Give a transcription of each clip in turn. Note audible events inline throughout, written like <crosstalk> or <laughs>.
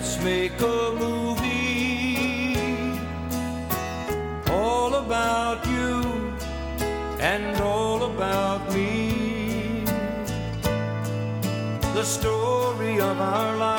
Let's make a movie all about you and all about me. The story of our lives,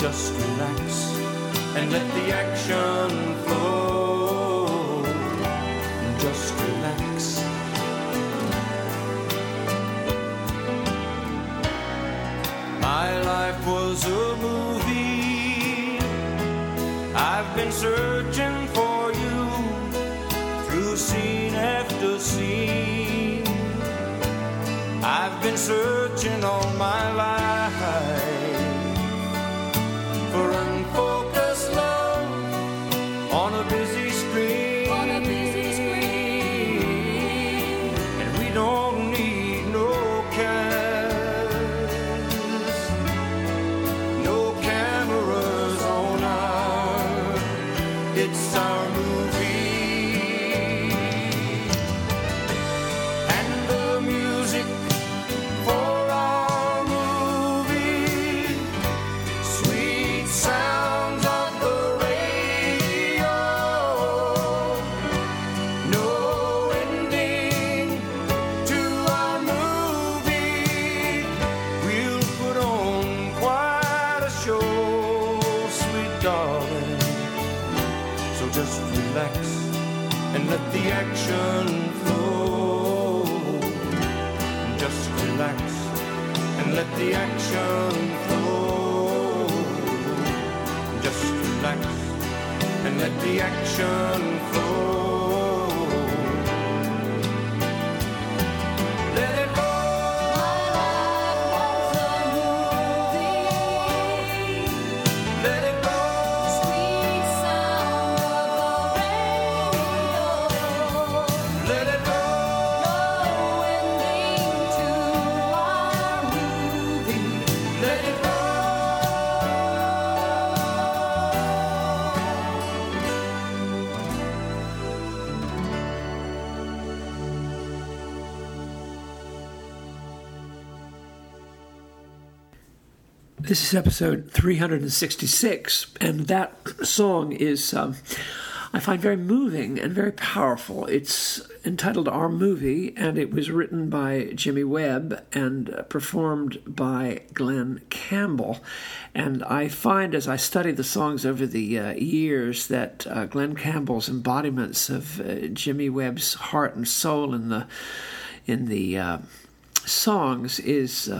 Just relax and let the action flow. Just relax. My life was a movie. I've been searching for you through scene after scene. I've been searching all my life let flow. Just relax and let the action flow. Just relax and let the action flow. This is episode 366, and that song is, um, I find, very moving and very powerful. It's entitled Our Movie, and it was written by Jimmy Webb and uh, performed by Glen Campbell. And I find as I study the songs over the uh, years that uh, Glen Campbell's embodiments of uh, Jimmy Webb's heart and soul in the in the uh, songs is.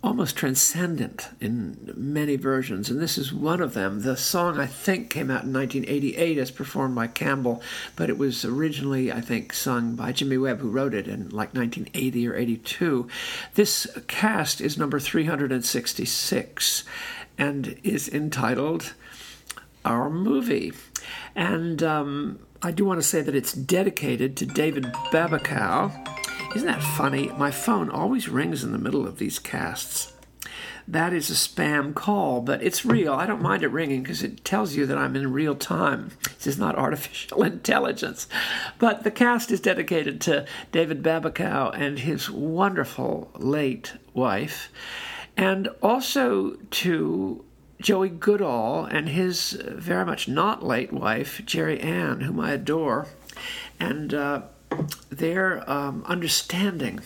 Almost transcendent in many versions, and this is one of them. The song, I think, came out in 1988 as performed by Campbell, but it was originally, I think, sung by Jimmy Webb, who wrote it in like 1980 or 82. This cast is number 366 and is entitled Our Movie. And um, I do want to say that it's dedicated to David Babikow. Isn't that funny? My phone always rings in the middle of these casts. That is a spam call, but it's real. I don't mind it ringing because it tells you that I'm in real time. This is not <laughs> artificial intelligence. But the cast is dedicated to David Babikow and his wonderful late wife, and also to Joey Goodall and his very much not late wife, Jerry Ann, whom I adore. And uh, their um, understanding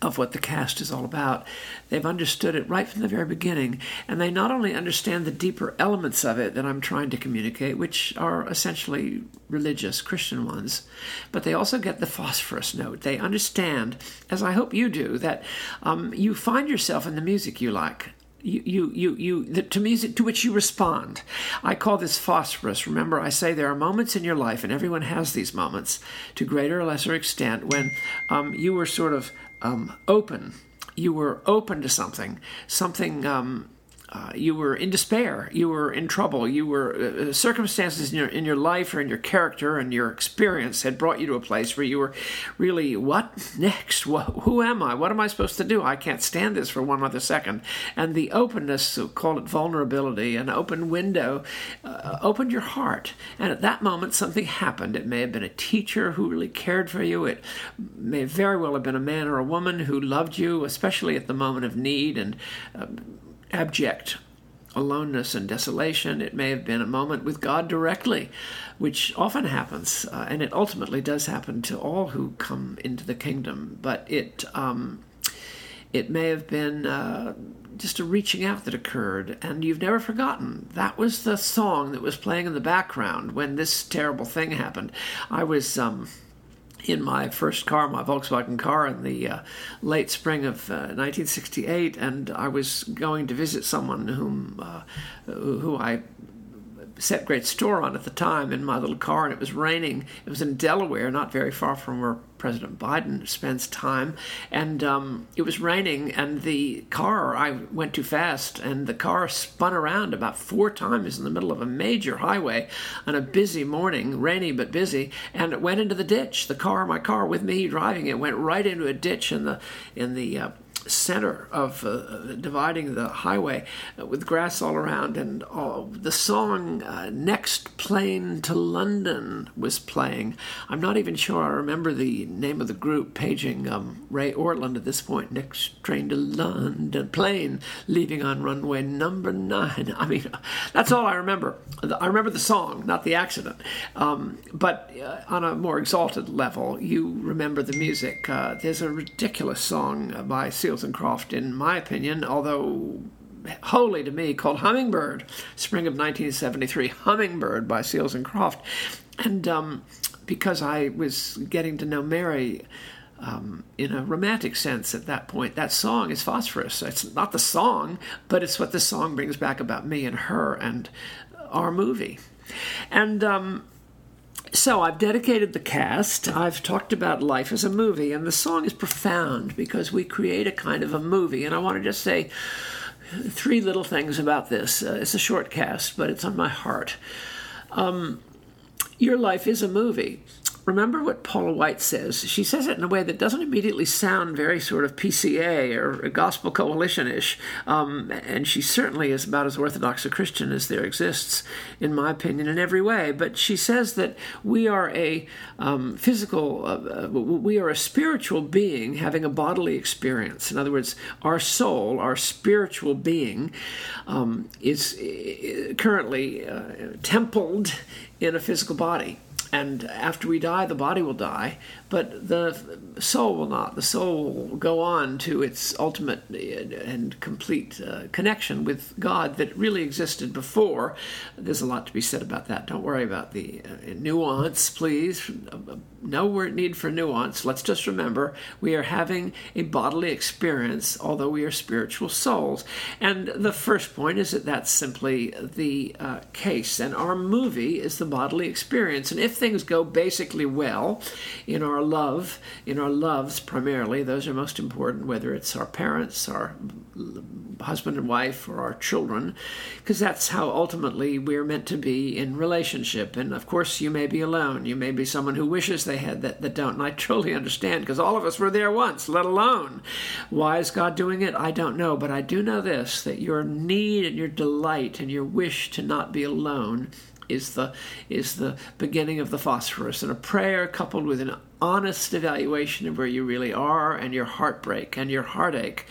of what the cast is all about. They've understood it right from the very beginning, and they not only understand the deeper elements of it that I'm trying to communicate, which are essentially religious Christian ones, but they also get the phosphorus note. They understand, as I hope you do, that um, you find yourself in the music you like you, you, you, you the, to music to which you respond. I call this phosphorus. Remember, I say there are moments in your life, and everyone has these moments to greater or lesser extent when um, you were sort of um, open. You were open to something, something um, uh, you were in despair, you were in trouble, you were uh, uh, circumstances in your in your life or in your character and your experience had brought you to a place where you were really what next? What, who am I? What am I supposed to do? I can't stand this for one other second. And the openness, call it vulnerability, an open window, uh, opened your heart. And at that moment, something happened. It may have been a teacher who really cared for you. It may very well have been a man or a woman who loved you, especially at the moment of need and. Um, abject aloneness and desolation. It may have been a moment with God directly, which often happens, uh, and it ultimately does happen to all who come into the kingdom. But it um, it may have been uh, just a reaching out that occurred, and you've never forgotten. That was the song that was playing in the background when this terrible thing happened. I was. Um, in my first car, my Volkswagen car, in the uh, late spring of uh, 1968, and I was going to visit someone whom uh, who I set great store on at the time in my little car, and it was raining. It was in Delaware, not very far from where President Biden spends time, and um, it was raining, and the car I went too fast, and the car spun around about four times in the middle of a major highway on a busy morning, rainy but busy, and it went into the ditch. The car, my car with me driving it, went right into a ditch in the in the uh, center of uh, dividing the highway uh, with grass all around, and the song uh, "Next Plane to London" was playing. I'm not even sure I remember the name of the group paging um, Ray Ortlund at this point. Next train to London, plane leaving on runway number nine. <laughs> I mean, that's all I remember. I remember the song, not the accident. Um, but uh, on a more exalted level, you remember the music. Uh, there's a ridiculous song by Seals and Crofts, in my opinion, although wholly to me, called Hummingbird, spring of 1973. Hummingbird by Seals and Crofts. And um, because I was getting to know Mary um, in a romantic sense at that point, that song is phosphorus. It's not the song, but it's what the song brings back about me and her and our movie. And um, so I've dedicated the cast. I've talked about life as a movie, and the song is profound because we create a kind of a movie. And I want to just say three little things about this. Uh, it's a short cast, but it's on my heart. Um, your life is a movie remember what Paula White says. She says it in a way that doesn't immediately sound very sort of PCA or Gospel Coalition ish. Um, and she certainly is about as orthodox a Christian as there exists, in my opinion, in every way. But she says that we are a um, physical, uh, we are a spiritual being having a bodily experience. In other words, our soul, our spiritual being, um, is uh, currently uh, templed in a physical body and after we die, the body will die, but the soul will not. The soul will go on to its ultimate and complete uh, connection with God that really existed before. There's a lot to be said about that. Don't worry about the uh, nuance, please. No need for nuance. Let's just remember we are having a bodily experience, although we are spiritual souls. And the first point is that that's simply the uh, case. And our movie is the bodily experience. And if things go basically well in our love, in our loves primarily, those are most important, whether it's our parents, our husband and wife, or our children, because that's how ultimately we're meant to be in relationship. And of course, you may be alone. You may be someone who wishes they had that, that don't. And I truly understand, because all of us were there once, let alone. Why is God doing it? I don't know. But I do know this that your need and your delight and your wish to not be alone is the is the beginning of the phosphorus and a prayer coupled with an honest evaluation of where you really are and your heartbreak and your heartache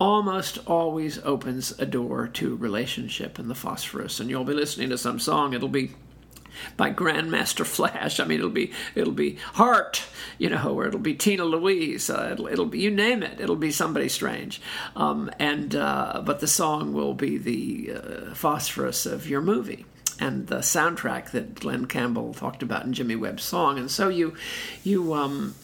almost always opens a door to relationship in the phosphorus and you'll be listening to some song it'll be by Grandmaster Flash. I mean, it'll be it'll be Heart, you know, or it'll be Tina Louise. Uh, it'll, it'll be you name it. It'll be somebody strange, um, and uh, but the song will be the uh, phosphorus of your movie and the soundtrack that Glen Campbell talked about in Jimmy Webb's song. And so you you um,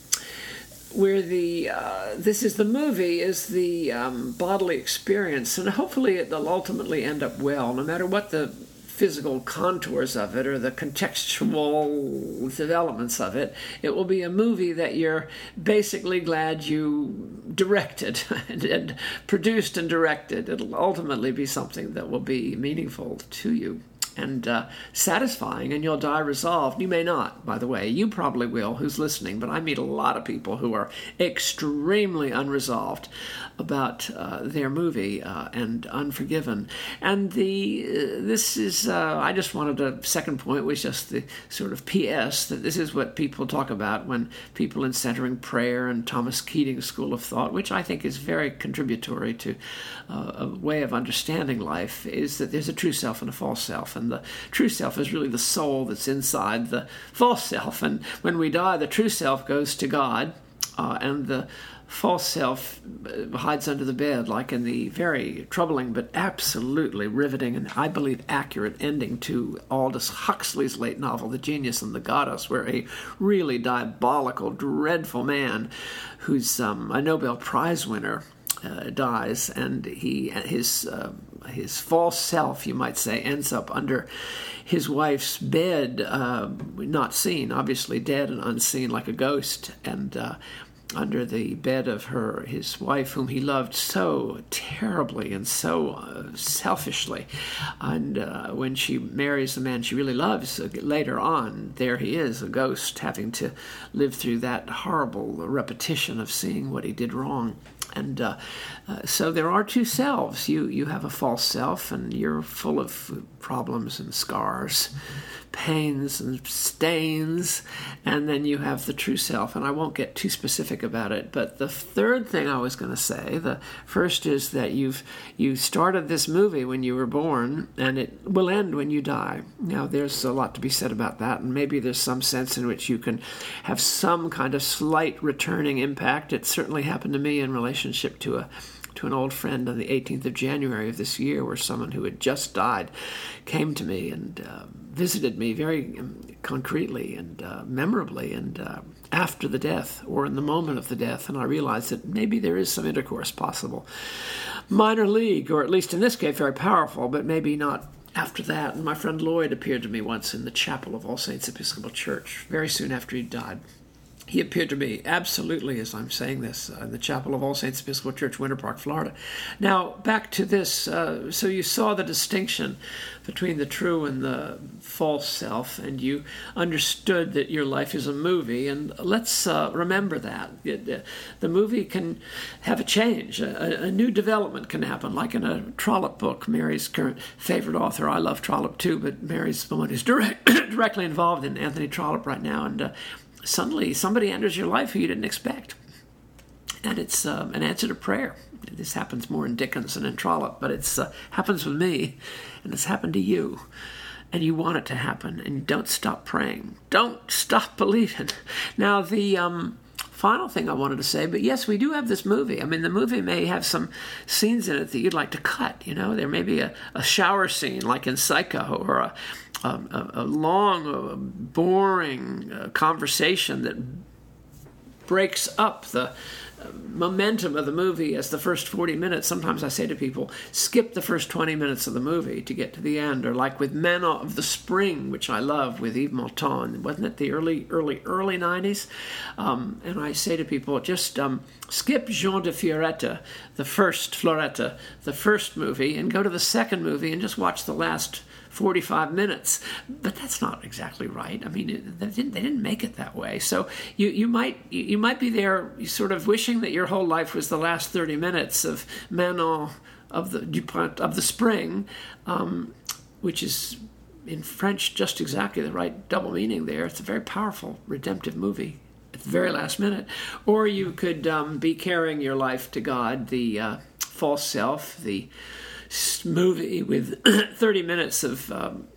where the uh, this is the movie is the um, bodily experience, and hopefully it'll ultimately end up well, no matter what the physical contours of it or the contextual developments of it. It will be a movie that you're basically glad you directed <laughs> and, and produced and directed. It'll ultimately be something that will be meaningful to you and uh, satisfying, and you'll die resolved. You may not, by the way. You probably will, who's listening, but I meet a lot of people who are extremely unresolved about uh, their movie uh, and Unforgiven. And the uh, this is uh, I just wanted a second point was just the sort of P.S. that this is what people talk about when people in centering prayer and Thomas Keating's school of thought, which I think is very contributory to uh, a way of understanding life, is that there's a true self and a false self, and the true self is really the soul that's inside the false self. And when we die, the true self goes to God. Uh, and the false self uh, hides under the bed, like in the very troubling but absolutely riveting and I believe accurate ending to Aldous Huxley's late novel, The Genius and the Goddess, where a really diabolical, dreadful man who's um, a Nobel Prize winner uh, dies, and he his uh, his false self, you might say, ends up under his wife's bed, uh, not seen, obviously dead and unseen, like a ghost, and uh, under the bed of her his wife whom he loved so terribly and so uh, selfishly. And uh, when she marries the man she really loves uh, later on there he is a ghost having to live through that horrible repetition of seeing what he did wrong and uh, uh, so there are two selves. You you have a false self, and you're full of problems and scars, pains and stains, and then you have the true self. And I won't get too specific about it. But the third thing I was going to say, the first is that you've you started this movie when you were born, and it will end when you die. Now there's a lot to be said about that, and maybe there's some sense in which you can have some kind of slight returning impact. It certainly happened to me in relationship to a to an old friend on the 18th of January of this year, where someone who had just died came to me and uh, visited me very um, concretely and uh, memorably, and uh, after the death or in the moment of the death, and I realized that maybe there is some intercourse possible. Minor league, or at least in this case, very powerful, but maybe not after that. And my friend Lloyd appeared to me once in the chapel of All Saints Episcopal Church, very soon after he died he appeared to me absolutely as I'm saying this uh, in the chapel of All Saints Episcopal Church, Winter Park, Florida. Now, back to this. Uh, so, you saw the distinction between the true and the false self, and you understood that your life is a movie. And let's uh, remember that. It, the movie can have a change, a, a, new development can happen, like in a Trollope book. Mary's current favorite author. I love Trollope too, but Mary's the one who's direct, <coughs> directly involved in Anthony Trollope right now. And uh, suddenly somebody enters your life who you didn't expect. And it's uh, an answer to prayer. This happens more in Dickens than in Trollope, but it uh, happens with me, and it's happened to you. And you want it to happen, and don't stop praying. Don't stop <laughs> believing. Now, the um, final thing I wanted to say, but yes, we do have this movie. I mean, the movie may have some scenes in it that you'd like to cut. You know, there may be a, a shower scene like in Psycho, or a a, a long, boring uh, conversation that breaks up the momentum of the movie as the first 40 minutes. Sometimes I say to people, skip the first 20 minutes of the movie to get to the end. Or like with Manon of the Spring, which I love with Yves Montand. Wasn't it the early, early, early 90s? Um, and I say to people, just um, skip Jean de Florette, the first Florette, the first movie, and go to the second movie and just watch the last 45 minutes. But that's not exactly right. I mean, they didn't, they didn't make it that way. So you, you might you might be there sort of wishing that your whole life was the last 30 minutes of Manon of the Dupont of the Spring, um, which is in French just exactly the right double meaning there. It's a very powerful redemptive movie at the very last minute. Or you could um, be carrying your life to God, the uh, false self, the movie with <clears throat> 30 minutes of um,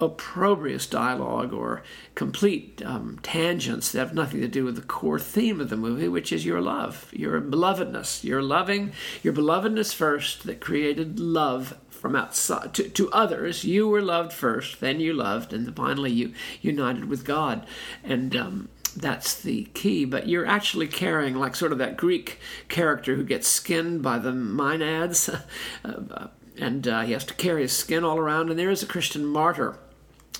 opprobrious dialogue or complete um, tangents that have nothing to do with the core theme of the movie, which is your love, your belovedness, your loving, your belovedness first that created love from outside to, to others. You were loved first, then you loved, and finally you united with God. And um, that's the key. But you're actually carrying, like sort of that Greek character who gets skinned by the Maenads, <laughs> uh, and uh, he has to carry his skin all around. And there is a Christian martyr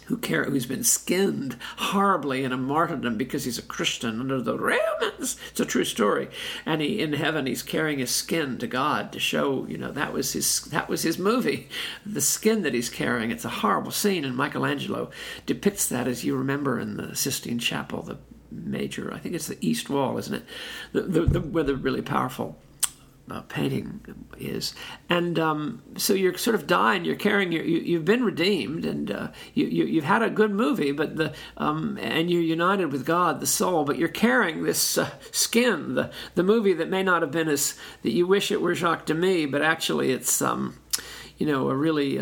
who who's been skinned horribly in a martyrdom because he's a Christian under the Romans. It's a true story. And he in heaven he's carrying his skin to God to show, you know, that was his that was his movie. The skin that he's carrying. It's a horrible scene, and Michelangelo depicts that as you remember in the Sistine Chapel, the major I think it's the east wall, isn't it? The, the, the where the really powerful uh, painting is. And um, so you're sort of dying. You're carrying. Your, you, have been redeemed, and uh, you, you, have had a good movie, but the um, and you're united with God, the soul. But you're carrying this uh, skin, the the movie that may not have been as that you wish it were Jacques Demy, but actually it's um, you know a really.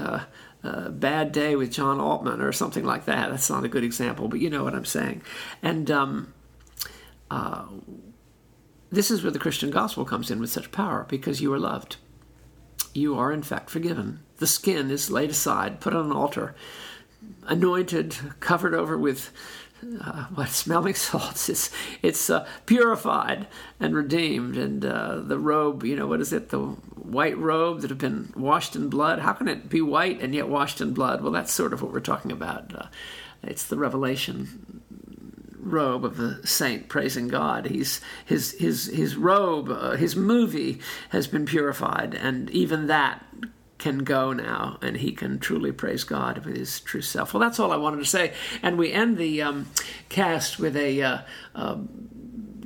Bad day with John Altman or something like that. That's not a good example, but you know what I'm saying. And um, uh, this is where the Christian gospel comes in with such power because you are loved. You are, in fact, forgiven. The skin is laid aside, put on an altar, anointed, covered over with uh, what smelling <laughs> salts. It's it's uh, purified and redeemed, and uh, the robe. You know what is it? The white robe that have been washed in blood. How can it be white and yet washed in blood? Well, that's sort of what we're talking about. Uh, it's the revelation robe of the saint praising God. He's his his his robe, uh, his movie has been purified, and even that can go now, and he can truly praise God with his true self. Well, that's all I wanted to say, and we end the um, cast with a. Uh, uh,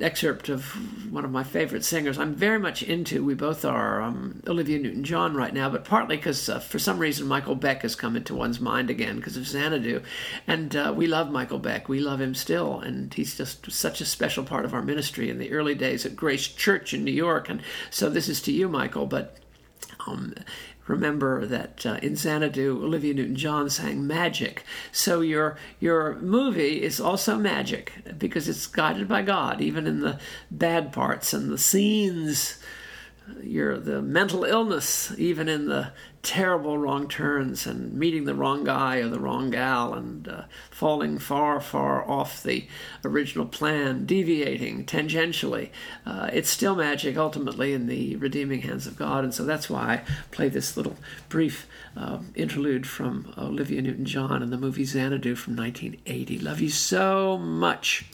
excerpt of one of my favorite singers. I'm very much into, we both are, um, Olivia Newton John right now, but partly because uh, for some reason Michael Beck has come into one's mind again because of Xanadu. And uh, we love Michael Beck. We love him still. And he's just such a special part of our ministry in the early days at Grace Church in New York. And so this is to you, Michael. But um, remember that uh, in Xanadu, Olivia Newton-John sang magic. So your your movie is also magic because it's guided by God, even in the bad parts and the scenes your the mental illness, even in the terrible wrong turns and meeting the wrong guy or the wrong gal and uh, falling far, far off the original plan, deviating tangentially. Uh, it's still magic ultimately in the redeeming hands of God, and so that's why I play this little brief uh, interlude from Olivia Newton John in the movie Xanadu from 1980. Love you so much.